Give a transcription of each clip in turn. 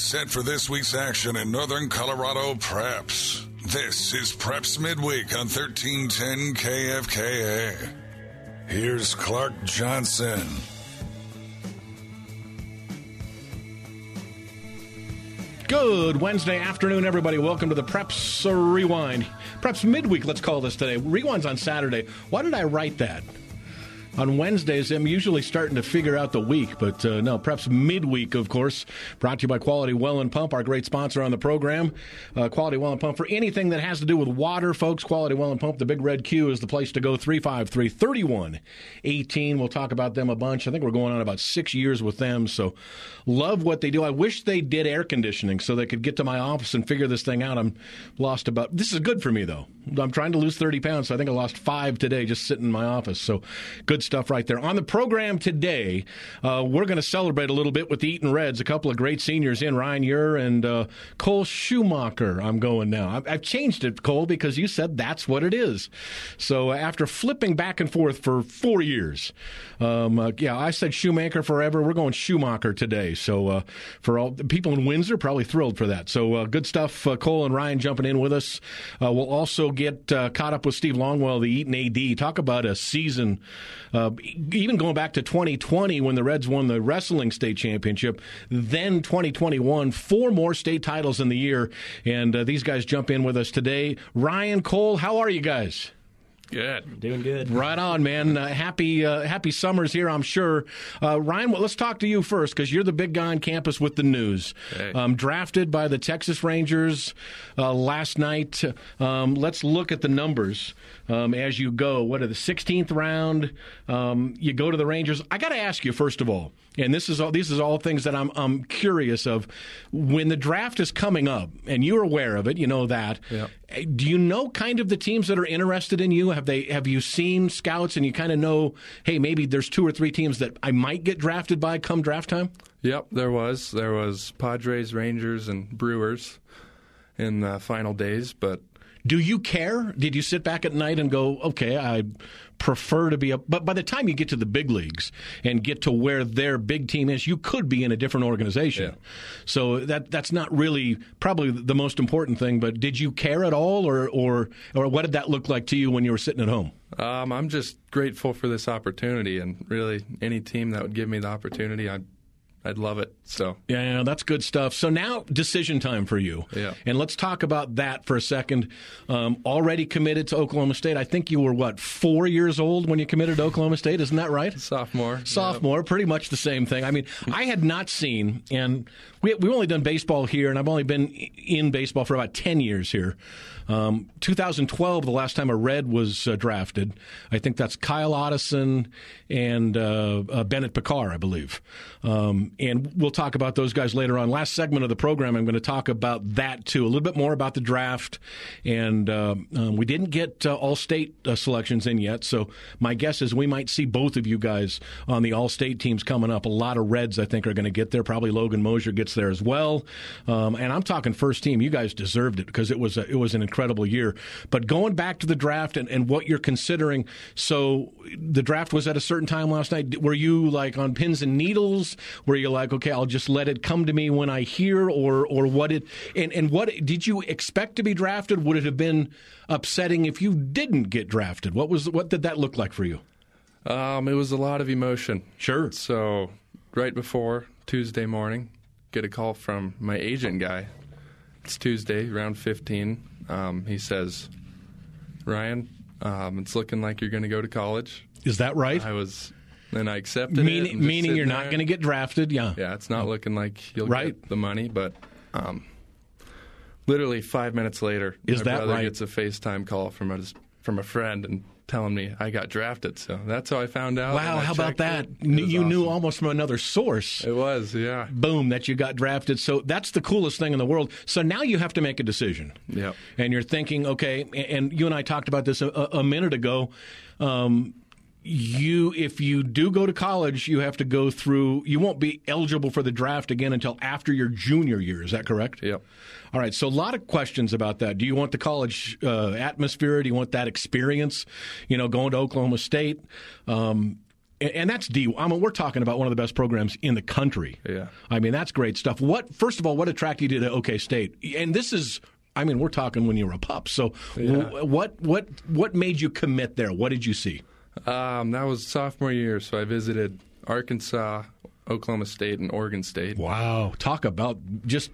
set for this week's action in Northern Colorado Preps. This is Preps Midweek on 1310 KFKA. Here's Clark Johnson. Good Wednesday afternoon, everybody. Welcome to the Preps Rewind. Preps Midweek, let's call this today. Rewind's on Saturday. Why did I write that? On Wednesdays. I'm usually starting to figure out the week, but uh, no, perhaps midweek, of course. Brought to you by Quality Well and Pump, our great sponsor on the program. Uh, Quality Well and Pump for anything that has to do with water, folks. Quality Well and Pump, the Big Red Q is the place to go. 353 3118. We'll talk about them a bunch. I think we're going on about six years with them, so love what they do. I wish they did air conditioning so they could get to my office and figure this thing out. I'm lost about. This is good for me though. I'm trying to lose 30 pounds, so I think I lost five today just sitting in my office. So good stuff right there. On the program today, uh, we're going to celebrate a little bit with the Eaton Reds. A couple of great seniors in Ryan Ure and uh, Cole Schumacher. I'm going now. I've, changed it, Cole, because you said that's what it is. So uh, after flipping back and forth for four years, um, uh, yeah, I said Schumacher forever. We're going Schumacher today. So uh, for all the people in Windsor, probably thrilled for that. So uh, good stuff. Cole and Ryan jumping in with us. we'll also get uh, caught up with Steve Longwell, the Eaton AD. Talk about a season, uh, even going back to 2020 when the Reds won the wrestling state championship, then 2021, four more state titles in the year. And uh, these guys jump in with us today. Ryan Cole, how are you guys? Good, doing good. Right on, man. Uh, happy uh, happy summers here, I'm sure. Uh, Ryan, well, let's talk to you first because you're the big guy on campus with the news. Hey. Um, drafted by the Texas Rangers uh, last night. Um, let's look at the numbers um, as you go. What are the 16th round? Um, you go to the Rangers. I got to ask you first of all, and this is all these is all things that I'm I'm curious of. When the draft is coming up, and you're aware of it, you know that. Eh, do you know kind of the teams that are interested in you? Have they have you seen scouts and you kind of know, hey, maybe there's two or three teams that I might get drafted by come draft time? Yep, there was. There was Padres, Rangers, and Brewers in the final days, but do you care? Did you sit back at night and go, okay, I prefer to be a. But by the time you get to the big leagues and get to where their big team is, you could be in a different organization. Yeah. So that that's not really probably the most important thing. But did you care at all, or or or what did that look like to you when you were sitting at home? Um, I'm just grateful for this opportunity, and really any team that would give me the opportunity, I'd I'd love it. So yeah, that's good stuff. So now decision time for you. Yeah, and let's talk about that for a second. Um, already committed to Oklahoma State. I think you were what four years old when you committed to Oklahoma State. Isn't that right? Sophomore. Sophomore, yep. pretty much the same thing. I mean, I had not seen, and we we've only done baseball here, and I've only been in baseball for about ten years here. Um, 2012, the last time a Red was uh, drafted. I think that's Kyle Otteson and uh, uh, Bennett Picard, I believe. Um, and we'll talk about those guys later on. Last segment of the program, I'm going to talk about that too, a little bit more about the draft. And uh, um, we didn't get uh, all state uh, selections in yet, so my guess is we might see both of you guys on the all state teams coming up. A lot of Reds, I think, are going to get there. Probably Logan Mosier gets there as well. Um, and I'm talking first team. You guys deserved it because it was a, it was an incredible year. But going back to the draft and, and what you're considering, so the draft was at a certain time last night. Were you like on pins and needles? Were you like, okay, I'll just let it come to me when I hear, or or what it and and what did you expect to be drafted? Would it have been upsetting if you didn't get drafted? What was what did that look like for you? Um, it was a lot of emotion. Sure. So right before Tuesday morning, get a call from my agent guy. It's Tuesday, around 15 um, he says, Ryan, um, it's looking like you're going to go to college. Is that right? I was, and I accepted Mean, it. Meaning you're not going to get drafted. Yeah. Yeah, it's not looking like you'll right. get the money, but um, literally five minutes later, is my that brother right? gets a FaceTime call from a from a friend and telling me I got drafted. So that's how I found out. Wow, how about that? It. It you awesome. knew almost from another source. It was, yeah. Boom, that you got drafted. So that's the coolest thing in the world. So now you have to make a decision. Yeah. And you're thinking, okay, and you and I talked about this a, a minute ago. Um, you if you do go to college you have to go through you won't be eligible for the draft again until after your junior year is that correct yep all right so a lot of questions about that do you want the college uh, atmosphere do you want that experience you know going to oklahoma state um, and, and that's D. I mean, we're talking about one of the best programs in the country. Yeah. I mean, that's great stuff. What first of all, what attracted you to OK State? And this is. I mean, we're talking when you were a pup. So, w- what what what made you commit there? What did you see? Um, that was sophomore year, so I visited Arkansas, Oklahoma State, and Oregon State. Wow, talk about just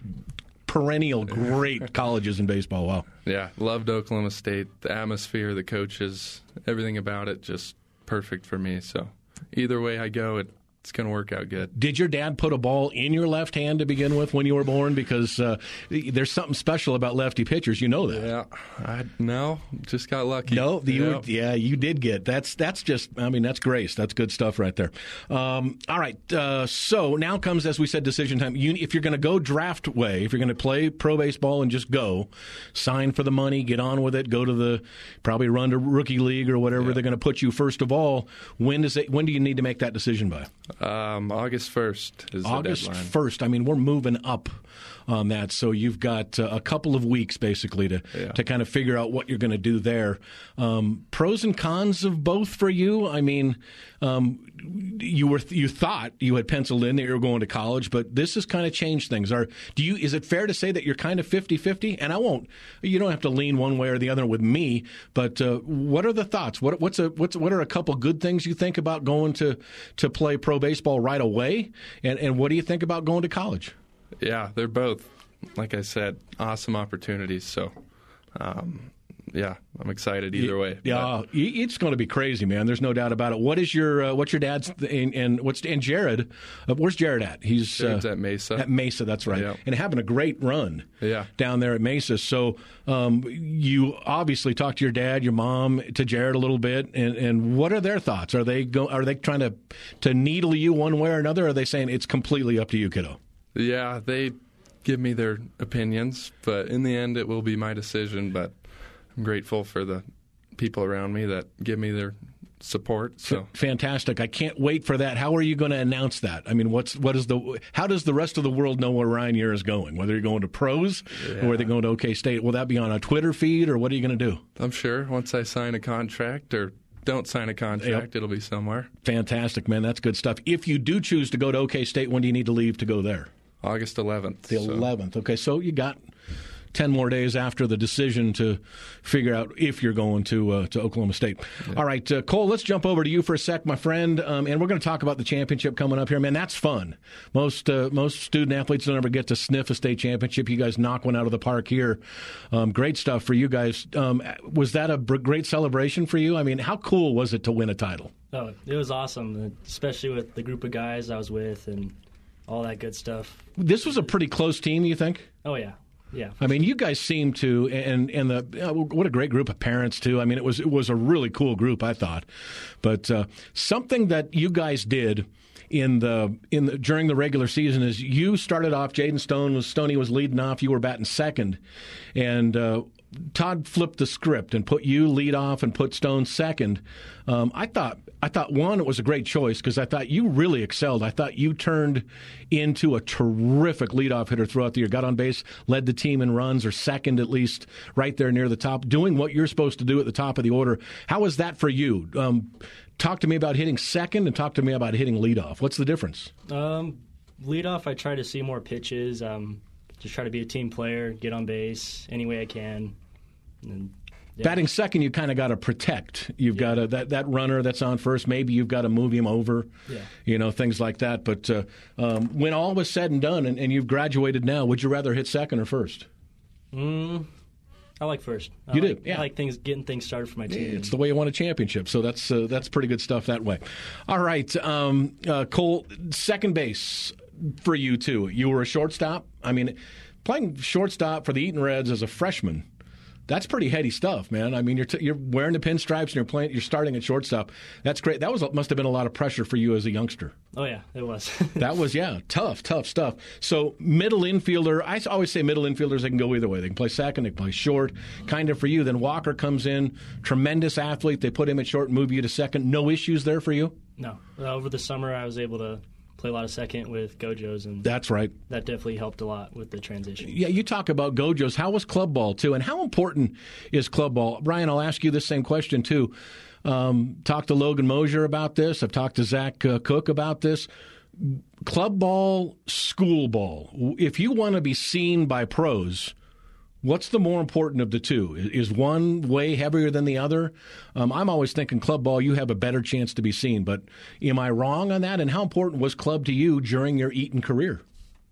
perennial great colleges in baseball. Wow. Yeah, loved Oklahoma State. The atmosphere, the coaches, everything about it, just perfect for me. So either way I go, it, it's going to work out good. Did your dad put a ball in your left hand to begin with when you were born? Because uh, there's something special about lefty pitchers. You know that. Yeah, I no, just got lucky. No, you, Yep. yeah, you did get that's that's just I mean that's grace. That's good stuff right there. Um, all right, uh, so now comes as we said decision time. You, if you're going to go draft way, if you're going to play pro baseball and just go, sign for the money, get on with it, go to the probably run to rookie league or whatever they're going to put you. First of all, when does it? When do you need to make that decision by? Um, August first is August the deadline. first. I mean, we're moving up on that, so you've got uh, a couple of weeks basically to Yeah. to kind of figure out what you're going to do there. Um, pros and cons of both for you. I mean, um, you were you thought you had penciled in that you were going to college, but this has kind of changed things. Are do you? Is it fair to say that you're kind of 50-50? And I won't. You don't have to lean one way or the other with me. But uh, what are the thoughts? What what's a what's what are a couple good things you think about going to to play pro baseball right away? And and what do you think about going to college? Yeah, they're both, like I said, awesome opportunities. So, um, yeah, I'm excited either way. Yeah, it's going to be crazy, man. There's no doubt about it. What is your uh, what's your dad's and, and what's and Jared? Uh, where's Jared at? He's Jared's uh, at Mesa. At Mesa, that's right, Yeah. and having a great run. Yeah. down there at Mesa. So um, you obviously talked to your dad, your mom, to Jared a little bit, and, and what are their thoughts? Are they go? Are they trying to to needle you one way or another? Or are they saying it's completely up to you, kiddo? Yeah, they give me their opinions, but in the end, it will be my decision. But I'm grateful for the people around me that give me their support. So, Fantastic! I can't wait for that. How are you going to announce that? I mean, what's what is the how does the rest of the world know where Ryan Ure is going? Whether you're going to pros or are they going to OK State? Will that be on a Twitter feed or what are you going to do? I'm sure once I sign a contract or don't sign a contract, it'll be somewhere. Fantastic, man. That's good stuff. If you do choose to go to OK State, when do you need to leave to go there? August 11th. The so- 11th. Okay, so you got 10 more days after the decision to figure out if you're going to uh, to Oklahoma State. All right, uh, Cole, let's jump over to you for a sec, my friend, um, and we're going to talk about the championship coming up here. Man, that's fun. Most uh, most student athletes don't ever get to sniff a state championship. You guys knock one out of the park here. Um, great stuff for you guys. Um, was that a br- great celebration for you? I mean, how cool was it to win a title? Oh, it was awesome, especially with the group of guys I was with and all that good stuff. This was a pretty close team, you think? Oh yeah, yeah. I mean, you guys seem to, and and the uh, what a great group of parents too. I mean, it was it was a really cool group, I thought. But uh, something that you guys did in the in the, during the regular season is you started off. Jaden Stone was Stoney was leading off. You were batting second, and. Uh, Todd flipped the script and put you lead off and put Stone second. Um, I thought, I thought one, it was a great choice because I thought you really excelled. I thought you turned into a terrific leadoff hitter throughout the year. Got on base, led the team in runs, or second at least, right there near the top, doing what you're supposed to do at the top of the order. How was that for you? Um, talk to me about hitting second, and talk to me about hitting leadoff. What's the difference? Um, lead off, I try to see more pitches. Um, just try to be a team player, get on base any way I can. And, yeah. Batting second, you kind of got to protect. You've got to that that runner that's on first. Maybe you've got to move him over. Yeah. You know things like that. But uh, um, when all was said and done, and, and you've graduated now, would you rather hit second or first? Mm, I like first. I You do, like, yeah. I like things getting things started for my team. It's the way you won a championship, so that's uh, that's pretty good stuff that way. All right, um, uh, Cole, second base for you too. You were a shortstop. I mean, playing shortstop for the Eaton Reds as a freshman. That's pretty heady stuff, man. I mean, you're t- you're wearing the pinstripes and you're playing. You're starting at shortstop. That's great. That was must have been a lot of pressure for you as a youngster. oh yeah, it was. That was yeah, tough, tough stuff. So middle infielder, I always say middle infielders they can go either way. They can play second, they can play short. Kind of for you. Then Walker comes in, tremendous athlete. They put him at short and move you to second. No issues there for you. no, over the summer I was able to play a lot of second with Gojos, and That's right. that definitely helped a lot with the transition. Yeah, you talk about Gojos. How was club ball too, and how important is club ball? Brian, I'll ask you the same question too. Um, talked to Logan Mosier about this. I've talked to Zach uh, Cook about this. Club ball, school ball. If you want to be seen by pros, what's the more important of the two? Is one way heavier than the other? Um, I'm always thinking club ball, you have a better chance to be seen. But am I wrong on that? And how important was club to you during your Eaton career?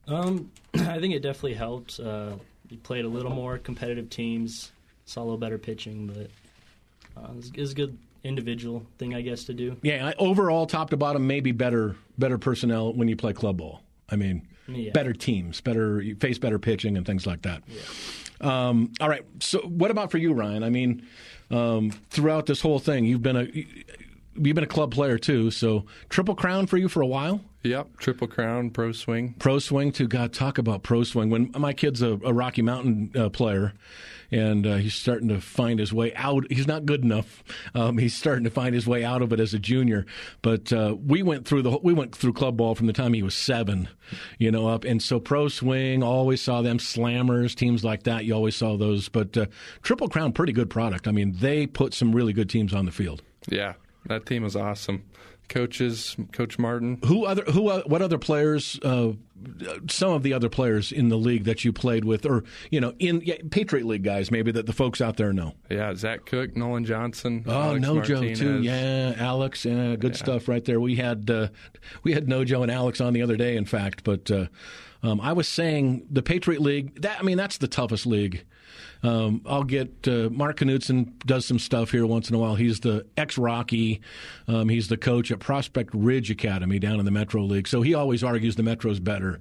Um, I think it definitely helped. Uh, you played a little more competitive teams, saw a little better pitching, but uh, it, was, a good individual thing, I guess, to do. Yeah, overall, top to bottom, maybe better better personnel when you play club ball. I mean, Yeah. better teams, better face better pitching and things like that. Um, all right. So, what about for you, Ryan? I mean, um, throughout this whole thing, you've been a you've been a club player too. So, triple crown for you for a while. Yep, Triple Crown, Pro Swing. Pro swing too. God, talk about pro swing. When my kid's a, a Rocky Mountain uh, player, and uh, he's starting to find his way out. He's not good enough. Um, he's starting to find his way out of it as a junior. But uh, we went through the whole- we went through club ball from the time he was seven, you know, up. And so pro swing, always saw them slammers, teams like that. You always saw those. But uh, Triple Crown, pretty good product. I mean, they put some really good teams on the field. Yeah, that team was awesome. Coaches, Coach Martin. Who other who uh, what other players? Uh, some of the other players in the league that you played with, or you know, in yeah, Patriot League guys, maybe that the folks out there know. Yeah, Zach Cook, Nolan Johnson. Oh, Alex Nojo Martinez. too. Yeah, Alex. Yeah, good stuff right there. We had uh, we had Nojo and Alex on the other day, in fact. But uh, um, I was saying the Patriot League. That I mean, that's the toughest league. Um, I'll get uh, Mark Knudson does some stuff here once in a while. He's the ex Rocky. Um, he's the coach at Prospect Ridge Academy down in the Metro League. So he always argues the Metro's better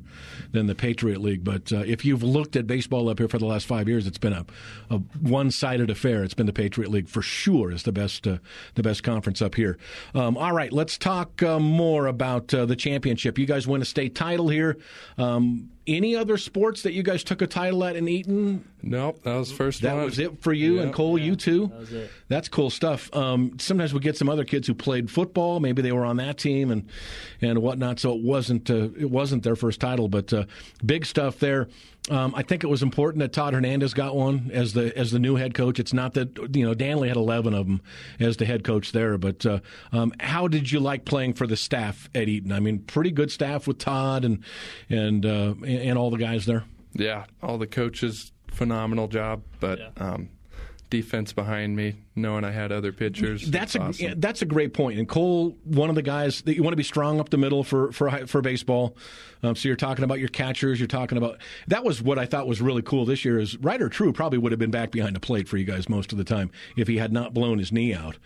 than the Patriot League. But uh, if you've looked at baseball up here for the last five years, it's been a, a one sided affair. It's been the Patriot League for sure. Is the best uh, the best conference up here. Um, all right, let's talk uh, more about uh, the championship. You guys win a state title here. Um, any other sports that you guys took a title at in Eaton? Nope, that was first That one. was it for you and Yeah. Cole. you too. That was it. That's cool stuff. Um, sometimes we get some other kids who played football. Maybe they were on that team and and whatnot. So it wasn't uh, it wasn't their first title, but uh, big stuff there. Um, I think it was important that Todd Hernandez got one as the as the new head coach. It's not that you know Danley had eleven of them as the head coach there, but uh, um, how did you like playing for the staff at Eaton? I mean, pretty good staff with Todd and and uh, and, and all the guys there. Yeah, all the coaches, phenomenal job. But Yeah. um, defense behind me, knowing I had other pitchers. That's a awesome. yeah, that's a great point. And Cole, one of the guys that you want to be strong up the middle for for for baseball. Um, so you're talking about your catchers. You're talking about that was what I thought was really cool this year. Is Ryder True probably would have been back behind the plate for you guys most of the time if he had not blown his knee out.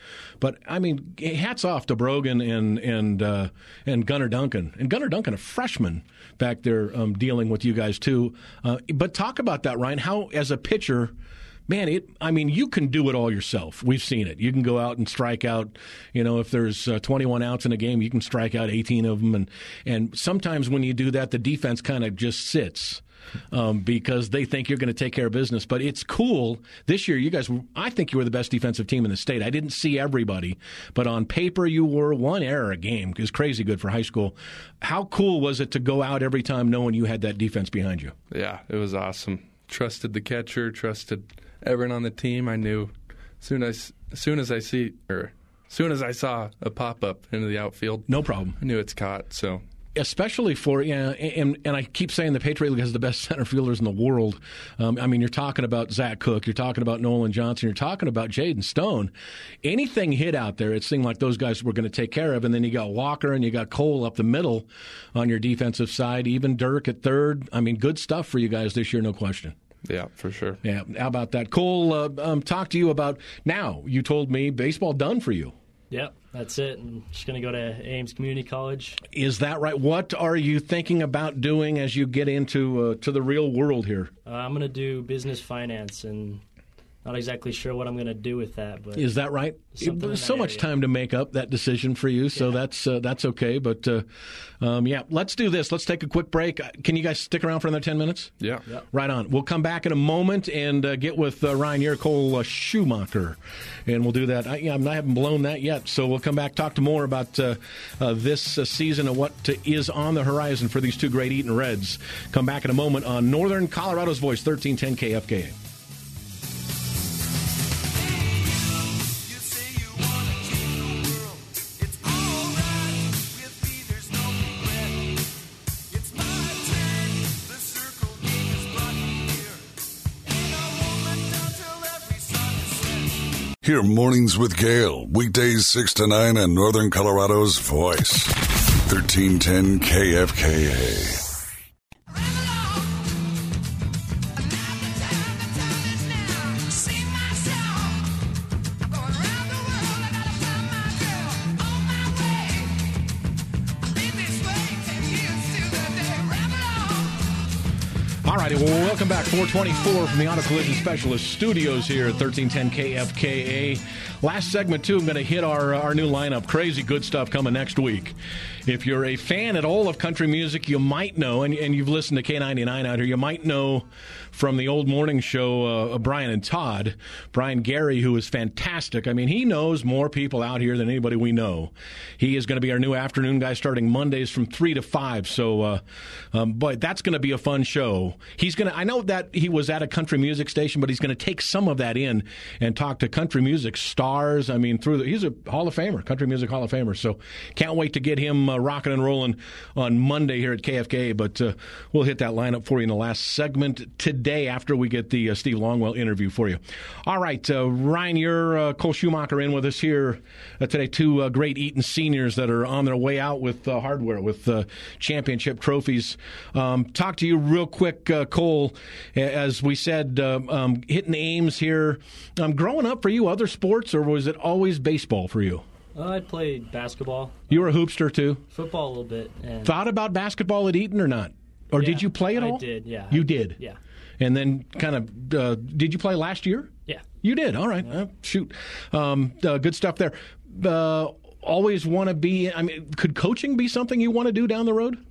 But I mean, hats off to Brogan and and uh, and Gunnar Duncan and Gunnar Duncan, a freshman back there um, dealing with you guys too. Uh, but talk about that, Ryan. How as a pitcher man, it. I mean, you can do it all yourself. We've seen it. You can go out and strike out. You know, if there's uh, 21 outs in a game, you can strike out 18 of them, and and sometimes when you do that, the defense kind of just sits. Um, because they think you're going to take care of business, but it's cool this year. You guys, I think you were the best defensive team in the state. I didn't see everybody, but on paper you were. One error a game is crazy good for high school. How cool was it to go out every time knowing you had that defense behind you? Yeah, it was awesome. Trusted the catcher, trusted everyone on the team. I knew soon as as soon as I see or soon as I saw a pop up into the outfield, No problem. I knew it's caught. So especially for yeah, and and I keep saying the Patriot League has the best center fielders in the world. Um, I mean, you're talking about Zach Cook, you're talking about Nolan Johnson, you're talking about Jaden Stone. Anything hit out there, it seemed like those guys were going to take care of. And then you got Walker and you got Cole up the middle on your defensive side, even Dirk at third. I mean, good stuff for you guys this year, no question. Yeah, for sure. Yeah, how about that? Cole, uh, um, talk to you about now. You told me baseball done for you. Yep, that's it. I'm just going to go to Aims Community College. Is that right? What are you thinking about doing as you get into uh, to the real world here? Uh, I'm going to do business finance and not exactly sure what I'm going to do with that. But Is that right? Something There's that so much area. time to make up that decision for you, so that's uh, that's okay. But uh, um, yeah, let's do this. Let's take a quick break. Uh, Can you guys stick around for another ten minutes? Yeah. Yep. Right on. We'll come back in a moment and uh, get with uh, Ryan Ure Cole uh, Schumacher, and we'll do that. I, yeah, I haven't blown that yet, so we'll come back talk to more about uh, uh, this uh, season and what uh, is on the horizon for these two great Eaton Reds. Come back in a moment on Northern Colorado's Voice, thirteen ten KFKA. Hear mornings with Gail, weekdays 6 to 9 on Northern Colorado's Voice. 1310 KFKA. Welcome back. 424 from the Auto Collision Specialist Studios here at 1310 KFKA. Last segment, too, I'm going to hit our, uh, our new lineup. Crazy good stuff coming next week. If you're a fan at all of country music, you might know, and, and you've listened to K99 out here, you might know from the old morning show, uh, Brian and Todd, Brian Gary, who is fantastic. I mean, he knows more people out here than anybody we know. He is going to be our new afternoon guy starting Mondays from 3 to 5. So, uh, um, but that's going to be a fun show. He's going to, I know that he was at a country music station, but he's going to take some of that in and talk to country music stars. I mean, through the, he's a Hall of Famer, country music Hall of Famer. So can't wait to get him uh, rocking and rolling on Monday here at KFK. But uh, we'll hit that lineup for you in the last segment today after we get the uh, Steve Longwell interview for you. All right, uh, Ryan, Ure uh, Cole Schumacher in with us here uh, today. Two uh, great Eaton seniors that are on their way out with uh, hardware, with uh, championship trophies. Um, talk to you real quick, uh, Cole. As we said, uh, um, hitting Aims here. Um, growing up for you, other sports, or was it always baseball for you? Uh, I played basketball, You were a hoopster too. football a little bit, and Thought about basketball at Eaton or not? Or did you play at I did, yeah. You did? yeah, And then kind of, uh, did you play last year? yeah. You did. All right. Uh, shoot. Um, uh, good stuff there. Uh, always want to be, I mean, could coaching be something you want to do down the road?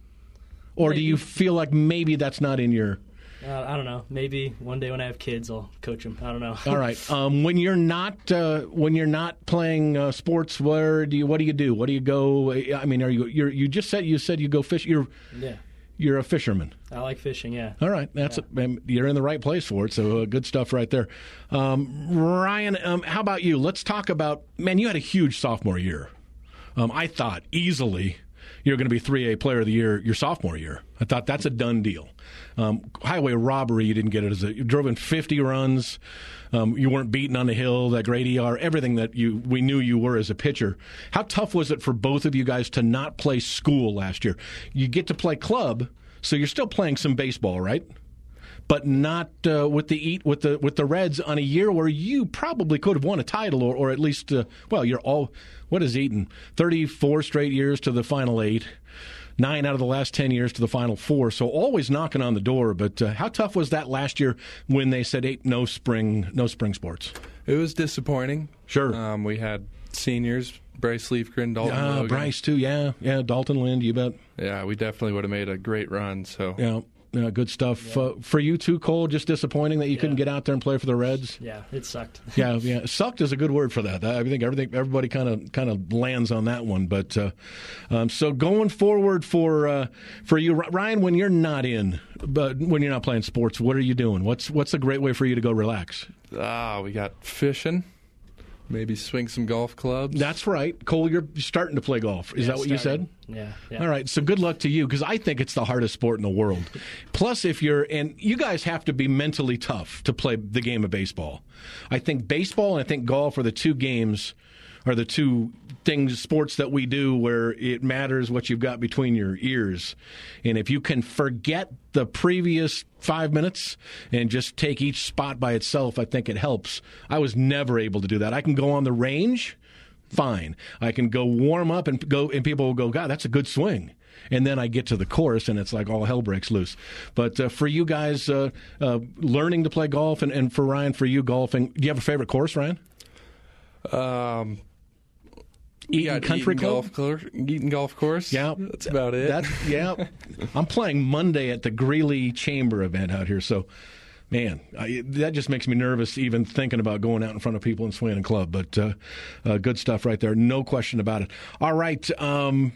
Or do you feel like maybe that's not in your. Uh, I don't know. Maybe one day when I have kids, I'll coach them. I don't know. All right. Um, when you're not uh, when you're not playing uh, sports, where do you what do you do? What do you go? I mean, are you you're, you just said you said you go fish. You're yeah, you're a fisherman. I like fishing. Yeah. All right, that's um, you're in the right place for it. So uh, good stuff right there. Um, Ryan, um, how about you? Let's talk about man. You had a huge sophomore year. Um, I thought easily you're going to be 3A Player of the Year your sophomore year. I thought that's a done deal. Um, highway robbery, you didn't get it as a you drove in 50 runs. Um, you weren't beaten on the hill. That great ER, everything that you we knew you were as a pitcher. How tough was it for both of you guys to not play school last year? You get to play club, so you're still playing some baseball, right? but not uh, with the eat with the with the Reds on a year where you probably could have won a title or, or at least uh, well you're all what is Eaton thirty four straight years to the final eight nine out of the last ten years to the final four so always knocking on the door but uh, how tough was that last year when they said hey, no spring no spring sports It was disappointing. Sure. Um, we had seniors, Bryce Leafgren, Dalton uh, Bryce too yeah yeah Dalton Lind you bet Yeah, we definitely would have made a great run. So yeah. Yeah, good stuff uh, for you too, Cole. Just disappointing that you couldn't get out there and play for the Reds. Yeah, it sucked. yeah, yeah. Sucked is a good word for that. I think everything, everybody kind of kind of lands on that one. But uh, um, so going forward for uh, for you, Ryan, when you're not in, but when you're not playing sports, what are you doing? What's what's a great way for you to go relax? ah, we got fishing. Maybe swing some golf clubs. That's right, Cole. You're starting to play golf. Is Yeah, that what you said? Yeah, yeah. All right, so good luck to you because I think it's the hardest sport in the world. Plus, if you're and you guys have to be mentally tough to play the game of baseball. I think baseball and I think golf are the two games, are the two things sports that we do where it matters what you've got between your ears, and if you can forget the previous five minutes and just take each spot by itself, I think it helps. I was never able to do that. I can go on the range fine. I can go warm up and go, and people will go, God, that's a good swing. and then I get to the course, and it's like all hell breaks loose. But uh, for you guys, uh, uh, learning to play golf, and, and for Ryan, for you golfing, do you have a favorite course, Ryan? Um, Eaton Country Eaton Club. Golf Course. Eaton Golf Course. Yeah, that's about it. That's yeah. I'm playing Monday at the Greeley Chamber event out here, so man, I, that just makes me nervous even thinking about going out in front of people and swinging a club. But uh, uh, good stuff right there, no question about it. All right, um,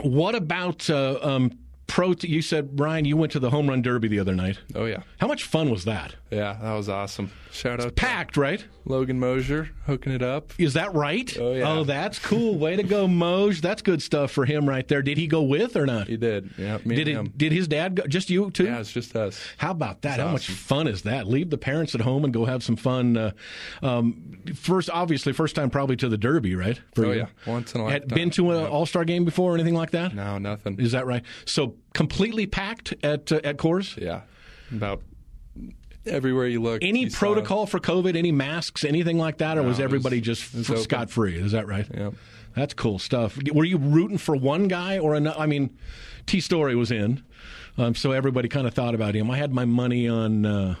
what about uh, um, pro? you said Ryan, you went to the home run derby the other night. oh yeah, How much fun was that? yeah, that was awesome. Shout out to Packed, right? Logan Mosier hooking it up. Is that right? Oh, yeah. Oh, that's cool. Way to go, Moj. That's good stuff for him right there. Did he go with or not? He did. Yeah, me Did and it? him. Did his dad go? Just you too? Yeah, it's just us. How about that? It's How much fun is that? Leave the parents at home and go have some fun. Uh, um, first, obviously, first time probably to the Derby, right? For Oh, you? yeah. Once in a Had lifetime. been to an Yep. All Star game before or anything like that? No, nothing. Is that right? So completely packed at uh, at Coors. yeah, about everywhere you look. Any you protocol for COVID? Any masks? Anything like that? Or No, was everybody just was open. scot free? Is that right? Yep. That's cool stuff. Were you rooting for one guy or another? I mean, T Story was in, um, so everybody kind of thought about him. I had my money on. Uh,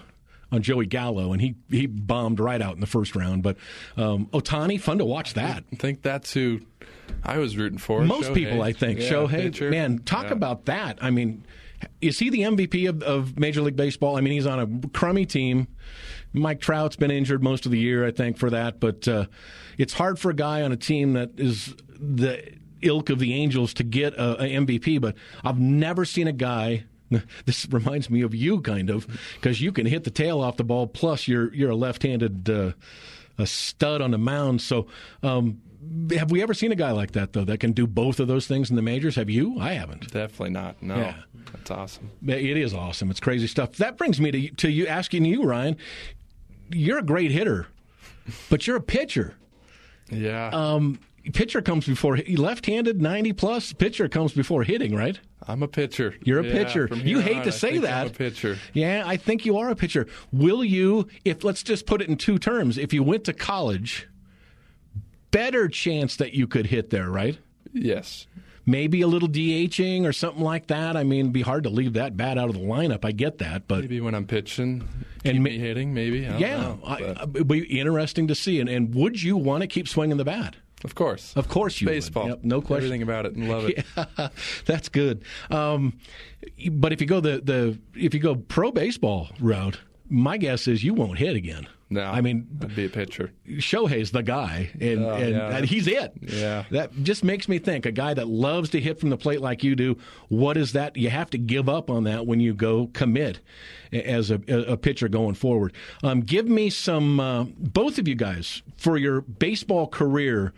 on Joey Gallo, and he, he bombed right out in the first round. But um, Ohtani, fun to watch that. I think that's who I was rooting for. Most Shohei. people, I think. Yeah, Shohei, pitcher. man, talk Yeah. about that. I mean, is he the MVP of, of Major League Baseball? I mean, he's on a crummy team. Mike Trout's been injured most of the year, I think, for that. But uh, it's hard for a guy on a team that is the ilk of the Angels to get a, a MVP. But I've never seen a guy. This reminds me of you, kind of, because you can hit the tail off the ball. Plus, you're you're a left-handed uh, a stud on the mound. So, um, have we ever seen a guy like that though that can do both of those things in the majors? Have you? I haven't. Definitely not. No, Yeah. that's awesome. It is awesome. It's crazy stuff. That brings me to to you asking you, Ryan. You're a great hitter, but you're a pitcher. Yeah, Um, pitcher comes before left-handed, ninety plus. Pitcher comes before hitting, right? I'm a pitcher. You're a Yeah, pitcher. You hate on, to say that. I'm a pitcher. Yeah, I think you are a pitcher. Will you, if let's just put it in two terms, if you went to college, better chance that you could hit there, right? Yes. Maybe a little DHing or something like that. I mean, it'd be hard to leave that bat out of the lineup. I get that, but Maybe when I'm pitching, And ma- me hitting. Maybe. Yeah, know, I, it'd be interesting to see. And, and would you want to keep swinging the bat? of course. Of course you would. Baseball. Yep, no question. Everything about it. and Love it. That's good. Um, but if you go the, the if you go pro baseball route, my guess is you won't hit again. No. I mean, I'd be a pitcher. Shohei's the guy, and, Oh, and, yeah. and he's it. Yeah. That just makes me think a guy that loves to hit from the plate like you do. What is that? You have to give up on that when you go commit as a, a pitcher going forward. Um, give me some, uh, both of you guys, for your baseball career,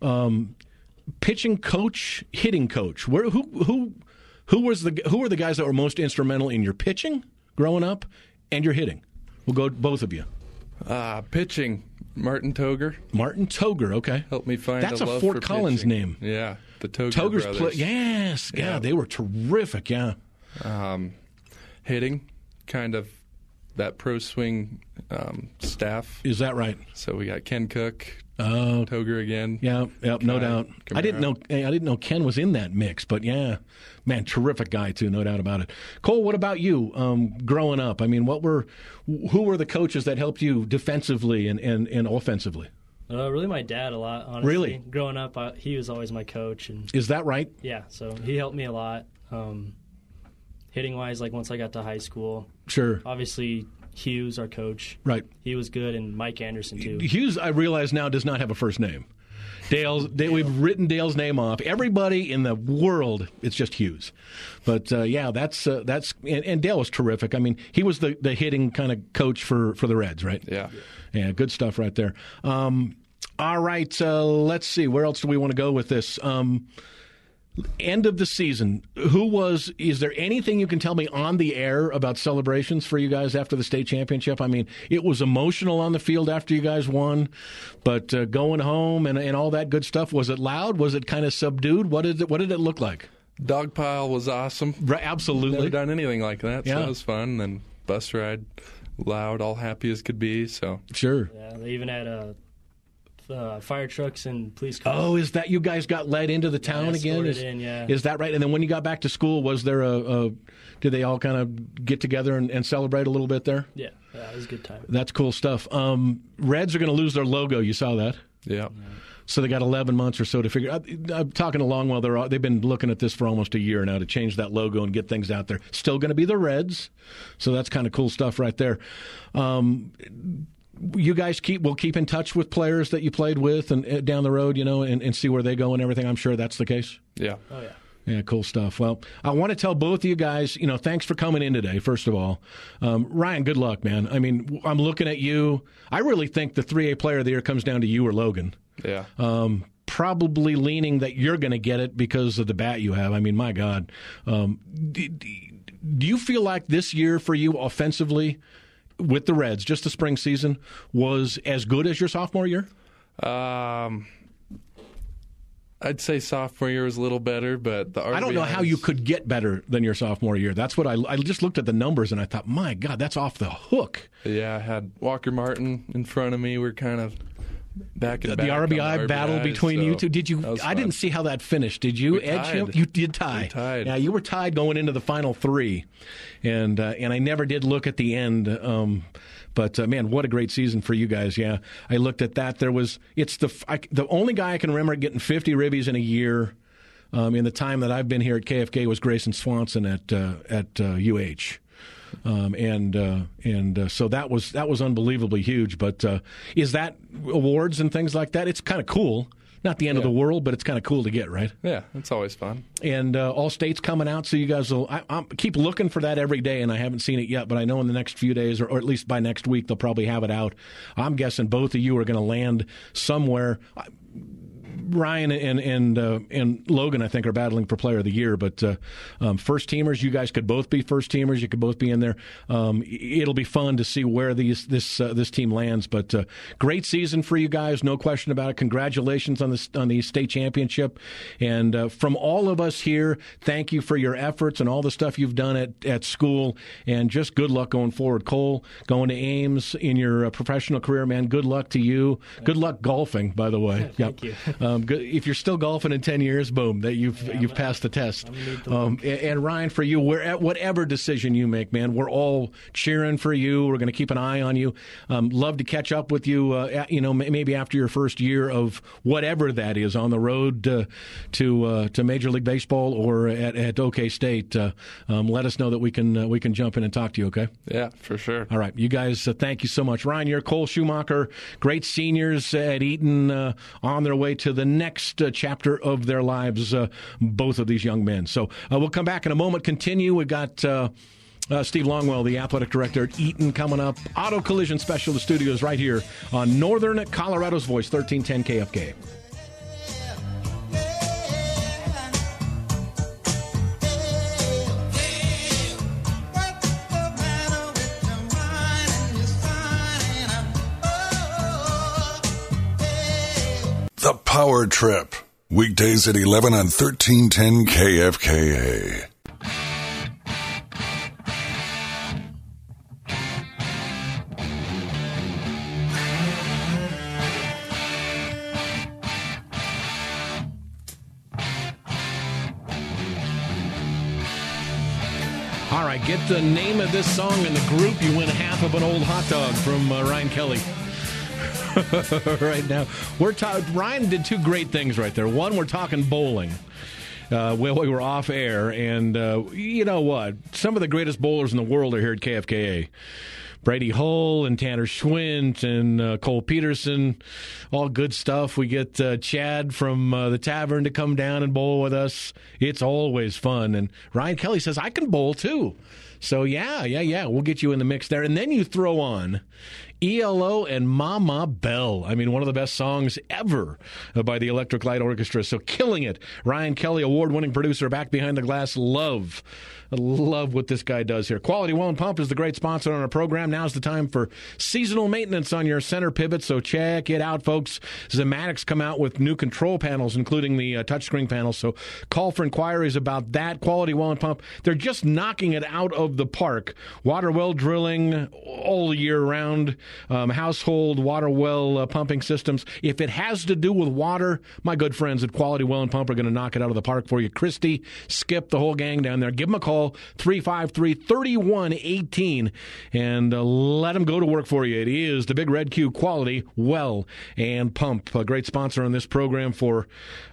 um, pitching coach, hitting coach. Where who who who was the who were the guys that were most instrumental in your pitching growing up and your hitting? We'll go both of you. Uh, pitching. Martin Toger Martin Toger, okay. Help me find That's a, a Fort for Collins pitching. name. Yeah, the Toger Toger's brothers. play. Yes, yeah, Yeah. they were terrific. Yeah, um, hitting, kind of that pro swing um, staff. is that right? So we got Ken Cook, Oh, Toger again. yeah, yep, no Kai, doubt. I didn't know. I didn't know Ken was in that mix, but yeah, man, terrific guy too, no doubt about it. Cole, what about you? Um, growing up, I mean, what were who were the coaches that helped you defensively and and, and offensively? Uh, really, my dad a lot. Honestly, Really? growing up, I, he was always my coach, and Is that right? yeah, so he helped me a lot. Um, hitting wise, like once I got to high school, Sure, obviously Hughes, our coach, right. he was good, and Mike Anderson too. Hughes, I realize now, does not have a first name. Dale's. Dale, we've written Dale's name off. Everybody in the world, it's just Hughes. But uh, yeah, that's uh, that's and, and Dale was terrific. I mean, he was the, the hitting kind of coach for for the Reds, right? Yeah. Yeah, good stuff right there. Um, all right, uh, let's see. Where else do we want to go with this? Um, end of the season. Who was? Is there anything you can tell me on the air about celebrations for you guys after the state championship? I mean, it was emotional on the field after you guys won, but uh, going home and, and all that good stuff. Was it loud? Was it kind of subdued? What did it, what did it look like? Dog pile was awesome. Right, Never absolutely. done anything like that, so Yeah. that was fun. Then bus ride, loud, all happy as could be. So Sure. Yeah, they even had a uh, fire trucks and police cars. Oh, is that you guys got led into the town again? Is, in, yeah. is that right? And then when you got back to school, was there a, a did they all kind of get together and, and celebrate a little bit there? yeah, yeah, it was a good time. That's cool stuff. Um, Reds are going to lose their logo. You saw that. Yeah. So they got 11 months or so to figure. I, I'm talking to Longwell. They're they've been looking at this for almost a year now to change that logo and get things out there. Still going to be the Reds, so that's kind of cool stuff right there. Um, you guys keep will keep in touch with players that you played with and uh, down the road, you know, and, and see where they go and everything. I'm sure that's the case. Yeah. Oh yeah. Yeah, cool stuff. Well, I want to tell both of you guys, you know, thanks for coming in today, first of all. Um, Ryan, good luck, man. I mean, I'm looking at you. I really think the 3A player of the year comes down to you or Logan. Yeah. Um, probably leaning that you're going to get it because of the bat you have. I mean, my God. Um, d- d- do you feel like this year for you offensively with the Reds, just the spring season, was as good as your sophomore year? Um, I'd say sophomore year was a little better, but the I don't know how you could get better than your sophomore year. That's what I, I just looked at the numbers and I thought, my God, that's off the hook. Yeah, I had Walker Martin in front of me. We're kind of back and The back on RBI battle between so you two. Did you? I fun. didn't see how that finished. Did you We edge him? You did tie. We tied. Yeah, you were tied going into the final three, and uh, and I never did look at the end. Um, but uh, man, what a great season for you guys! Yeah, I looked at that. There was it's the I, the only guy I can remember getting 50 ribbies in a year. Um, in the time that I've been here at KFK was Grayson Swanson at uh, at uh, UH. Um, and uh, and uh, so that was that was unbelievably huge. But uh, is that awards and things like that? It's kind of cool. Not the end of the world, but it's kind of cool to get, right? Yeah, it's always fun. And uh, all states coming out, so you guys will I, I keep looking for that every day. And I haven't seen it yet, but I know in the next few days, or, or at least by next week, they'll probably have it out. I'm guessing both of you are going to land somewhere. Ryan and and uh, and Logan, I think, are battling for Player of the Year. But uh, um, first teamers, you guys could both be first teamers. You could both be in there. Um, it'll be fun to see where these this uh, this team lands. But uh, great season for you guys, no question about it. Congratulations on the on the state championship, and uh, from all of us here, thank you for your efforts and all the stuff you've done at at school. And just good luck going forward, Cole. Going to Aims in your uh, professional career, man. Good luck to you. Good luck golfing, by the way. Thank you. Um, good. If Ure still golfing in ten years, boom, that you've you've passed the test. gonna need to Um, and, and Ryan, for you, where at whatever decision you make, man, we're all cheering for you. We're going to keep an eye on you. Um, love to catch up with you. Uh, at- you know, m- maybe after your first year of whatever that is on the road uh, to uh, to Major League Baseball or at, at OK State. Uh, um, let us know that we can uh, we can jump in and talk to you. Okay. Yeah, for sure. All right, you guys, uh, thank you so much. Ryan, you're Cole Schumacher, great seniors at Eaton uh, on their way to the next uh, chapter of their lives, uh, both of these young men. So uh, we'll come back in a moment, continue. We've got. Uh, Steve Longwell, the athletic director at Eaton, coming up. Auto Collision Special, the studios right here on Northern Colorado's Voice, 1310 KFK. Power Trip. Weekdays at 11 on 1310 KFKA. All right, get the name of this song and the group. You win half of an old hot dog from uh, Ryan Kelly. right now, we're ta- Ryan did two great things right there. One, we're talking bowling. Uh, well, we were off air, and uh, you know what? Some of the greatest bowlers in the world are here at KFKA. Brady Hull and Tanner Schwint and uh, Cole Peterson, all good stuff. We get uh, Chad from uh, the tavern to come down and bowl with us. It's always fun. And Ryan Kelly says, I can bowl too. So, yeah, yeah, yeah, we'll get you in the mix there. And then you throw on ELO and Mama Bell. I mean, one of the best songs ever by the Electric Light Orchestra. So, killing it. Ryan Kelly, award winning producer, back behind the glass. Love. Love what this guy does here. Quality Well and Pump is the great sponsor on our program. Now's the time for seasonal maintenance on your center pivot, so check it out, folks. Zimmatic's come out with new control panels, including the uh, touchscreen panels. So call for inquiries about that. Quality Well and Pump, they're just knocking it out of the park. Water well drilling, all year round. Um, household water well uh, pumping systems. If it has to do with water, my good friends at Quality Well and Pump are going to knock it out of the park for you. Christy, Skip, the whole gang down there. Give them a call, 353 3118, and uh, let them go to work for you. It is the Big Red Q Quality Well and Pump, a great sponsor on this program for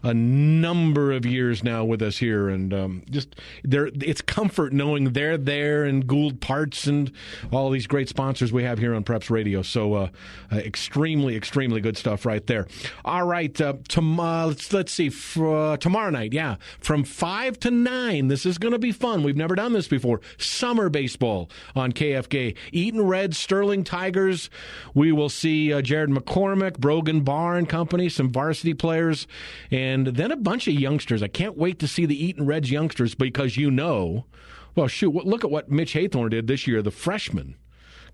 a number of years now with us here. And um, just there, it's comfort knowing they're there and Gould Parts and all these great sponsors we have here on Preps Radio. So uh, uh, extremely, extremely good stuff right there. All right, uh, tom- let's let's see for, uh, tomorrow night. Yeah, from five to nine. This is going to be fun. We've never done this before. Summer baseball on KFK. Eaton Red, Sterling Tigers. We will see uh, Jared McCormick, Brogan Barr and Company, some varsity players, and then a bunch of youngsters. I can't wait to see the Eaton Reds youngsters because you know. Well, shoot, look at what Mitch Haythorne did this year, the freshman.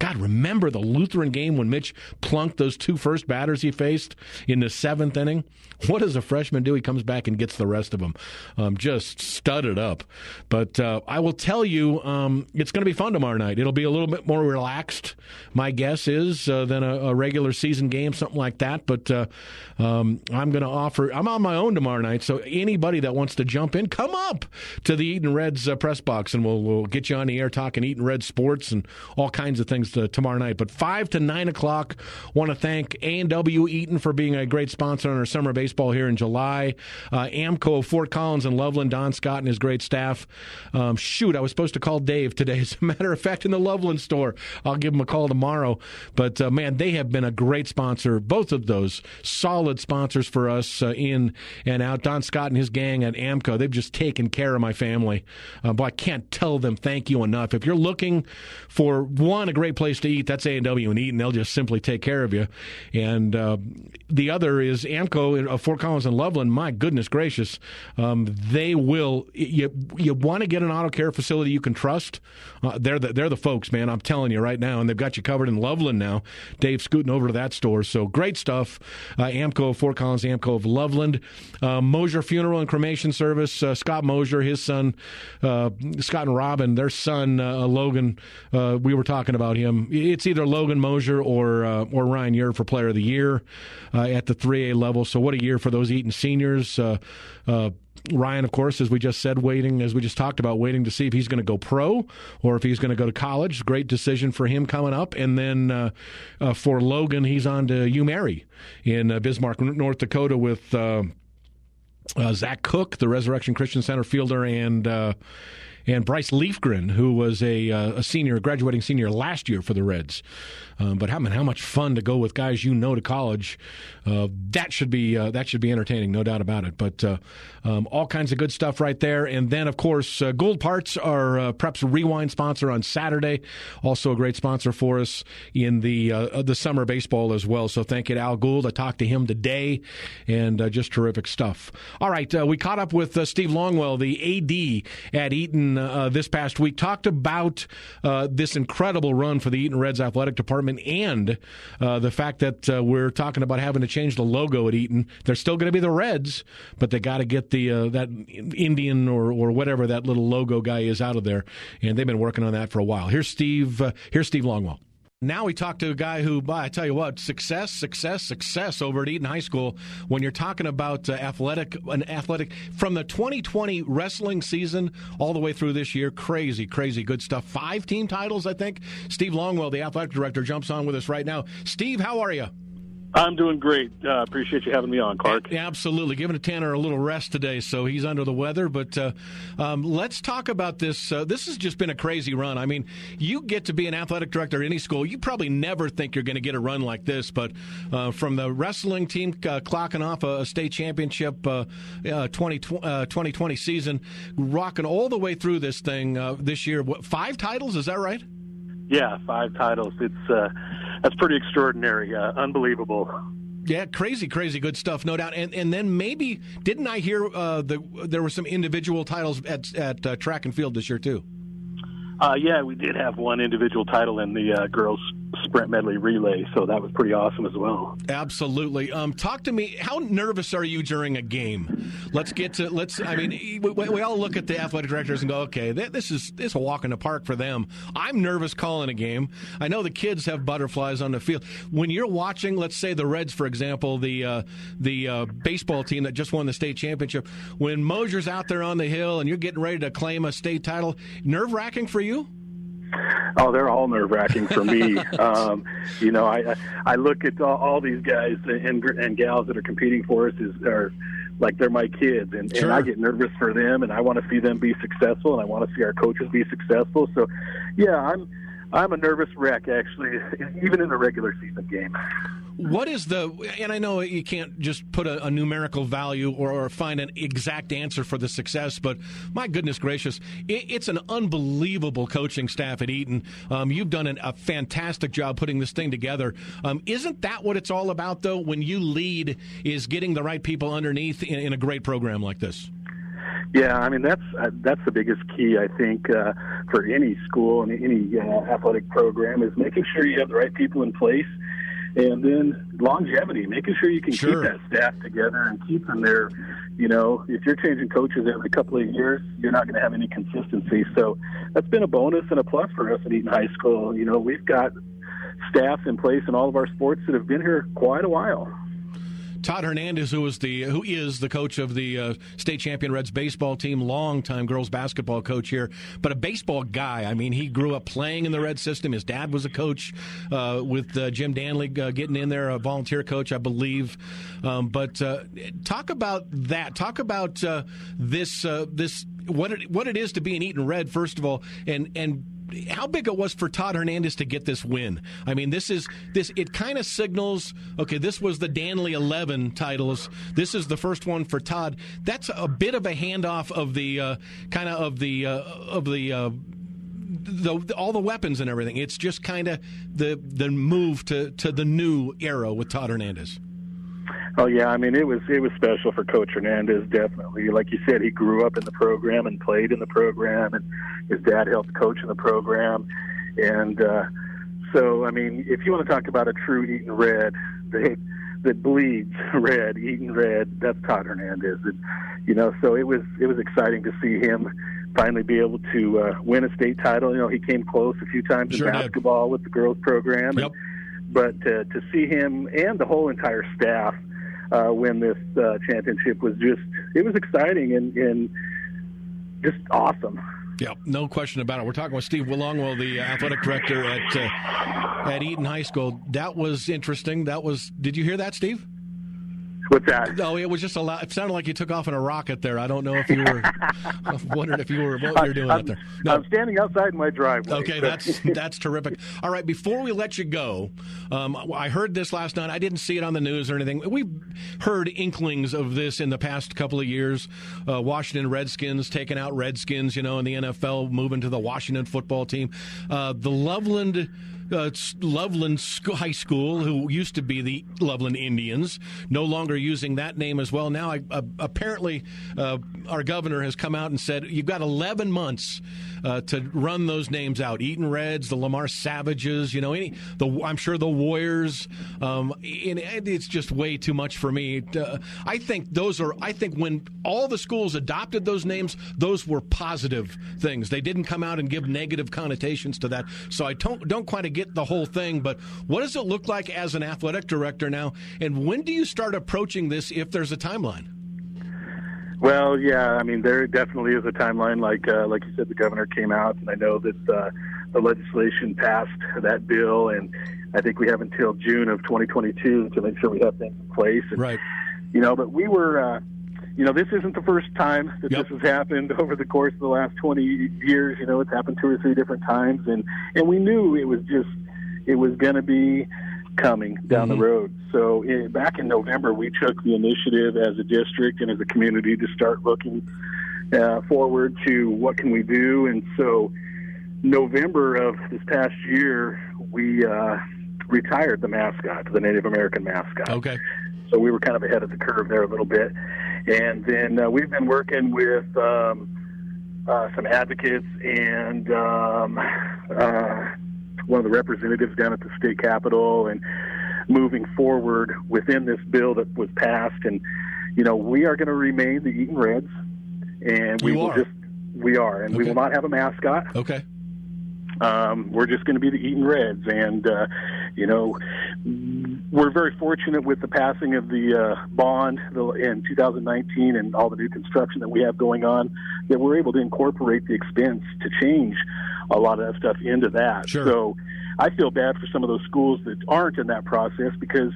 God, remember the Lutheran game when Mitch plunked those two first batters he faced in the seventh inning? What does a freshman do? He comes back and gets the rest of them. Um, just studded up. But uh, I will tell you, um, it's going to be fun tomorrow night. It'll be a little bit more relaxed, my guess is, uh, than a, a regular season game, something like that. But uh, um, I'm going to offer, I'm on my own tomorrow night. So anybody that wants to jump in, come up to the Eaton Reds uh, press box and we'll, we'll get you on the air talking Eaton Red sports and all kinds of things to, tomorrow night. But 5 to 9 o'clock, want to thank A&W Eaton for being a great sponsor on our summer baseball here in July. Uh, Amco Fort Collins and Loveland, Don Scott and his great staff. Um, shoot, I was supposed to call Dave today. As a matter of fact, in the Loveland store, I'll give him a call tomorrow. But uh, man, they have been a great sponsor. Both of those solid sponsors for us uh, in and out. Don Scott and his gang at Amco, they've just taken care of my family. Uh, but I can't tell them thank you enough. If you're looking for one, a great place to eat, that's A&W and Eaton. They'll just simply take care of you. And uh, the other is Amco of Fort Collins and Loveland. My goodness gracious, um, they will. You you want to get an auto care facility you can trust? Uh, they're the they're the folks, man. I'm telling you right now, and they've got you covered in Loveland now. Dave scooting over to that store, so great stuff. Uh, Amco of Fort Collins, Amco of Loveland, uh, Mosier Funeral and Cremation Service. Uh, Scott Mosier, his son, uh, Scott and Robin, their son uh, Logan. Uh, we were talking about him. It's either Logan Mosier or uh, or Ryan Ure for Player of the Year uh, at the 3A level. So what a year for those Eaton seniors. Uh, uh, Ryan, of course, as we just said, waiting, as we just talked about, waiting to see if he's going to go pro or if he's going to go to college. Great decision for him coming up. And then uh, uh, for Logan, he's on to UMary in uh, Bismarck, North Dakota with uh, Zach Cook, the Resurrection Christian Center fielder, and and Bryce Leafgren, who was a, uh, a senior, graduating senior last year for the Reds. Um, but how, how much fun to go with guys you know to college. Uh, that should be uh, that should be entertaining, no doubt about it. But uh, um, all kinds of good stuff right there. And then, of course, uh, Gould Parts, are uh, Preps Rewind sponsor on Saturday, also a great sponsor for us in the the summer baseball as well. So thank you to Al Gould. I talked to him today, and just terrific stuff. All right, we caught up with Steve Longwell, the AD at Eaton uh, this past week. Talked about uh, this incredible run for the Eaton Reds athletic department and uh, the fact that uh, we're talking about having to change the logo at Eaton. They're still going to be the Reds, but they got to get the uh, that Indian or or whatever that little logo guy is out of there, and they've been working on that for a while. Here's Steve. Uh, here's Steve Longwell. Now we talk to a guy who, I tell you what, success, success, success over at Eaton High School. When you're talking about uh, athletic, an athletic from the 2020 wrestling season all the way through this year, crazy, crazy good stuff. Five team titles, I think. Steve Longwell, the athletic director, jumps on with us right now. Steve, how are you? I'm doing great. Uh, appreciate you having me on, Clark. Absolutely. Giving Tanner a little rest today, so he's under the weather. But uh, um, let's talk about this. Uh, this has just been a crazy run. I mean, you get to be an athletic director at any school. You probably never think you're going to get a run like this. But uh, from the wrestling team uh, clocking off a, state championship uh, uh, 20, uh, 2020 season, rocking all the way through this thing this year. What, five titles? Is that right? Yeah, five titles. It's uh, that's pretty extraordinary, uh, unbelievable. Yeah, crazy, crazy good stuff, no doubt. And and then maybe didn't I hear uh, the there were some individual titles at at uh, track and field this year too? Uh, yeah, we did have one individual title in the uh, girls sprint medley relay, so that was pretty awesome as well. Absolutely. Um, talk to me. How nervous are you during a game? Let's get to let's. I mean, we, we all look at the athletic directors and go, okay, this is this is a walk in the park for them. I'm nervous calling a game. I know the kids have butterflies on the field. When you're watching, let's say the Reds, for example, the uh, the uh, baseball team that just won the state championship. When Mosier's out there on the hill and you're getting ready to claim a state title, nerve wracking for you. Oh, they're all nerve wracking for me. um, you know, I I look at all, all these guys and and gals that are competing for us is are like they're my kids, and, Sure. and I get nervous for them, and I want to see them be successful, and I want to see our coaches be successful. So, yeah, I'm I'm a nervous wreck actually, even in a regular season game. What is the, and I know you can't just put a, a numerical value or, or find an exact answer for the success, but my goodness gracious, it, it's an unbelievable coaching staff at Eaton. Um, you've done an, a fantastic job putting this thing together. Um, isn't that what it's all about, though? When you lead, is getting the right people underneath in, in a great program like this? Yeah, I mean that's uh, that's the biggest key I think uh, for any school and any uh, athletic program is making sure you have the right people in place, and then longevity, making sure you can Sure. keep that staff together and keep them there. You know, if you're changing coaches every couple of years, you're not going to have any consistency. So that's been a bonus and a plus for us at Eaton High School. You know, we've got staff in place in all of our sports that have been here quite a while. Todd Hernandez, who was the who is the coach of the uh, state champion Reds baseball team, longtime girls basketball coach here, but a baseball guy. I mean, he grew up playing in the Red system. His dad was a coach uh, with uh, Jim Danley uh, getting in there, a volunteer coach, I believe. Um, but uh, talk about that. Talk about uh, this this what it what it is to be an Eaton Red first of all, and and how big it was for Todd Hernandez to get this win. I mean, this is this. It kind of signals. Okay, this was the Danley Eleven titles. This is the first one for Todd. That's a bit of a handoff of the uh, kind of of the uh, of the. Uh, the, all the weapons and everything. It's just kind of the the move to, to the new era with Todd Hernandez. Oh yeah, I mean it was it was special for Coach Hernandez. Definitely, like you said, he grew up in the program and played in the program, and his dad helped coach in the program, and uh, so I mean, if you want to talk about a true Eaton Red, that that bleeds red, Eaton Red, that's Todd Hernandez. And, you know, so it was it was exciting to see him finally be able to uh, win a state title. You know, he came close a few times Sure in did. basketball with the girls program. Yep. And, but uh, to see him and the whole entire staff uh, win this uh, championship was just it was exciting and, and just awesome. Yeah, no question about it. We're talking with Steve Willongwell, the uh, athletic director at uh, at Eaton High School. That was interesting. That was. Did you hear that, Steve? What's that? No, it was just a lot. It sounded like you took off in a rocket there. I don't know if you were. I wondered if you were what you were doing out I'm, there. No, I'm standing outside in my driveway. Okay, so- that's that's terrific. All right, before we let you go, um, I heard this last night. I didn't see it on the news or anything. We've heard inklings of this in the past couple of years. Uh, Washington Redskins taking out Redskins, you know, in the NFL, moving to the Washington football team. Uh, the Loveland. Uh, Loveland High School, who used to be the Loveland Indians, no longer using that name as well. Now, I, uh, apparently, uh, our governor has come out and said you've got 11 months uh, to run those names out. Eaton Reds, the Lamar Savages, you know, any the I'm sure the Warriors. Um, and it's just way too much for me. I think those are. I think when all the schools adopted those names, those were positive things. They didn't come out and give negative connotations to that. So I don't don't quite get the whole thing. But what does it look like as an athletic director now? And when do you start approaching this? If there's a timeline. Well, yeah, I mean, there definitely is a timeline. Like, uh, like you said, the governor came out, and I know that uh, the legislation passed that bill, and I think we have until June of 2022 to make sure we have things in place. And, Right. You know, but we were, uh, you know, this isn't the first time that Yep. this has happened over the course of the last 20 years. You know, it's happened two or three different times, and and we knew it was just, it was going to be coming down Mm-hmm. the road. So eh, back in November, we took the initiative as a district and as a community to start looking uh, forward to what can we do. And so November of this past year, we uh, retired the mascot, the Native American mascot. Okay. So we were kind of ahead of the curve there a little bit. And then uh, we've been working with um, uh, some advocates and um, uh, one of the representatives down at the state capitol and moving forward within this bill that was passed. And you know, we are going to remain the Eaton Reds, and we You will are. just we are, and we will not have a mascot. Okay. Um, we're just going to be the Eaton Reds, and uh, you know, we're very fortunate with the passing of the uh, bond in 2019 and all the new construction that we have going on that we're able to incorporate the expense to change a lot of that stuff into that. Sure. So I feel bad for some of those schools that aren't in that process because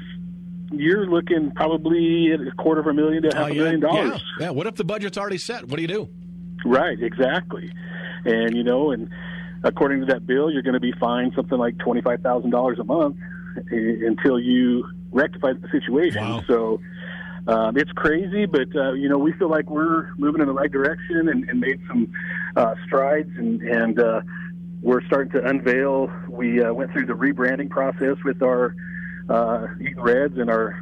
you're looking probably at a quarter of a million to half Oh, a million dollars. Yeah. yeah. What if the budget's already set? What do you do? Right, exactly. And you know, and according to that bill, you're going to be fined something like twenty five thousand dollars a month uh, until you rectify the situation. Wow. So um, it's crazy, but uh, you know, we feel like we're moving in the right direction and, and made some uh, strides, and and uh, we're starting to unveil. We uh, went through the rebranding process with our uh, Reds and our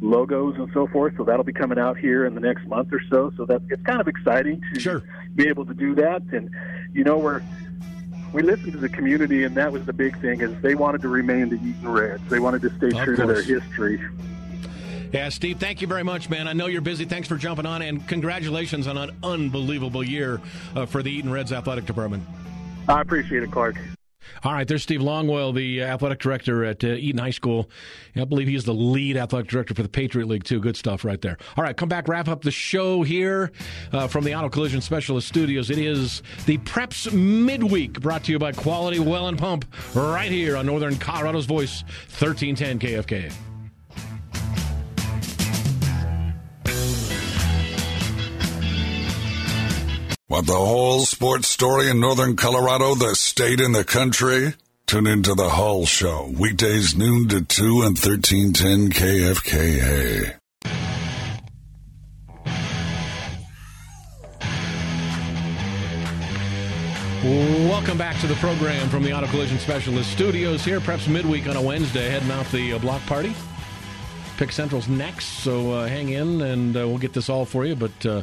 logos and so forth. So that'll be coming out here in the next month or so. So that it's kind of exciting to Sure. be able to do that. And you know, we're we listened to the community, and that was the big thing is they wanted to remain the Eaton Reds. They wanted to stay Of true to their history. Yeah, Steve, thank you very much, man. I know you're busy. Thanks for jumping on, and congratulations on an unbelievable year uh, for the Eaton Reds athletic department. I appreciate it, Clark. All right, there's Steve Longwell, the uh, athletic director at uh, Eaton High School. I believe he's the lead athletic director for the Patriot League, too. Good stuff right there. All right, come back, wrap up the show here uh, from the Auto Collision Specialist Studios. It is the Preps Midweek, brought to you by Quality Well and Pump, right here on Northern Colorado's Voice, 1310 KFK. Want the whole sports story in Northern Colorado, the state and the country? Tune into the Hull Show, weekdays noon to 2 and 1310 KFKA. Welcome back to the program from the Auto Collision Specialist Studios here, Preps Midweek on a Wednesday, heading off the uh, block party. Pick Central's next, so uh, hang in and uh, we'll get this all for you. But uh,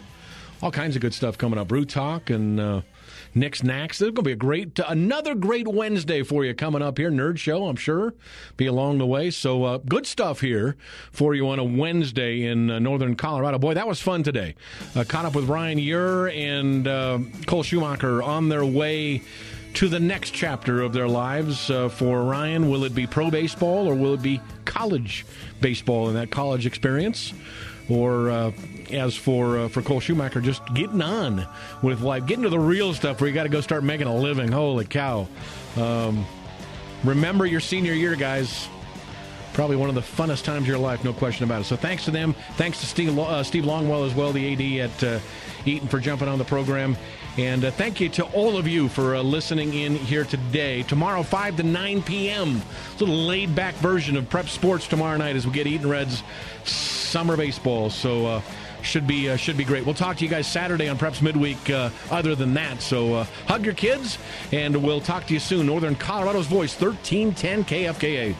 all kinds of good stuff coming up. Brew Talk and uh, Nick's Knacks. Going to be a great, another great Wednesday for you coming up here. Nerd Show, I'm sure, be along the way. So uh, good stuff here for you on a Wednesday in uh, northern Colorado. Boy, that was fun today. Uh, caught up with Ryan Ure and uh, Cole Schumacher on their way to the next chapter of their lives. Uh, for Ryan, will it be pro baseball or will it be college baseball and that college experience? Or uh, as for uh, for Cole Schumacher, just getting on with life, getting to the real stuff where you got to go start making a living. Holy cow! Um, remember your senior year, guys. Probably one of the funnest times of your life, no question about it. So thanks to them. Thanks to Steve, uh, Steve Longwell as well, the AD at uh, Eaton, for jumping on the program. And uh, thank you to all of you for uh, listening in here today. Tomorrow, 5 to 9 p.m. A little laid back version of Prep Sports tomorrow night as we get Eaton Reds summer baseball. So uh, should be uh, should be great. We'll talk to you guys Saturday on Preps Midweek. Uh, other than that, so uh, hug your kids, and we'll talk to you soon. Northern Colorado's Voice, 1310 KFKA.